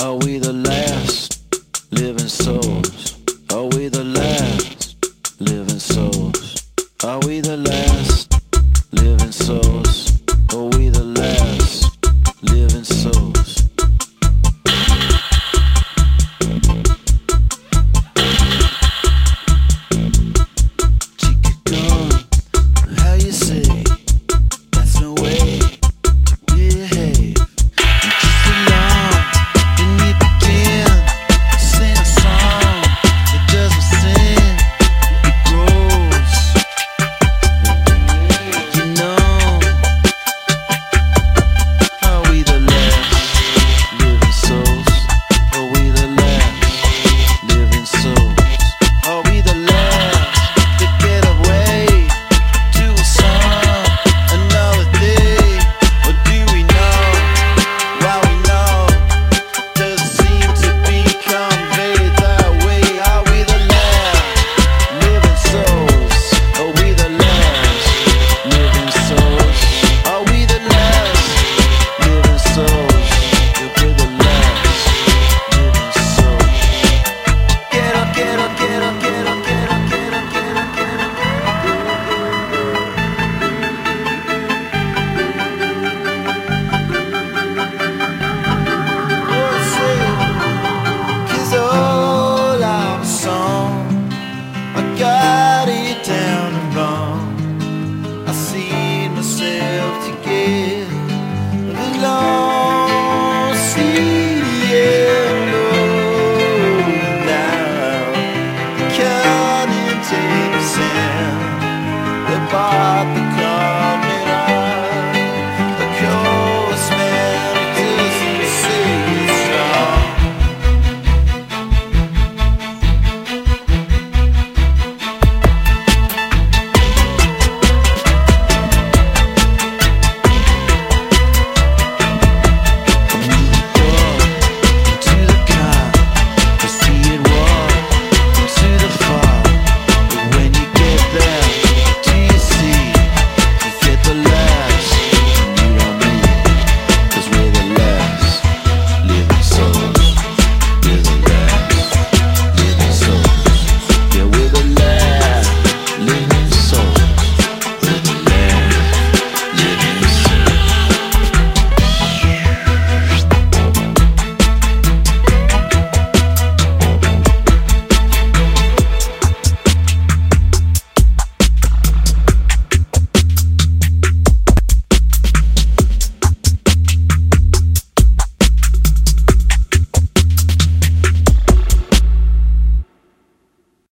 Are we the last living souls? Are we the last living souls? Are we the last living souls? Are we the last living souls? Chica, how you say? got it down and wrong. I see myself to get alone. See